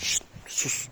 Şşt, sus.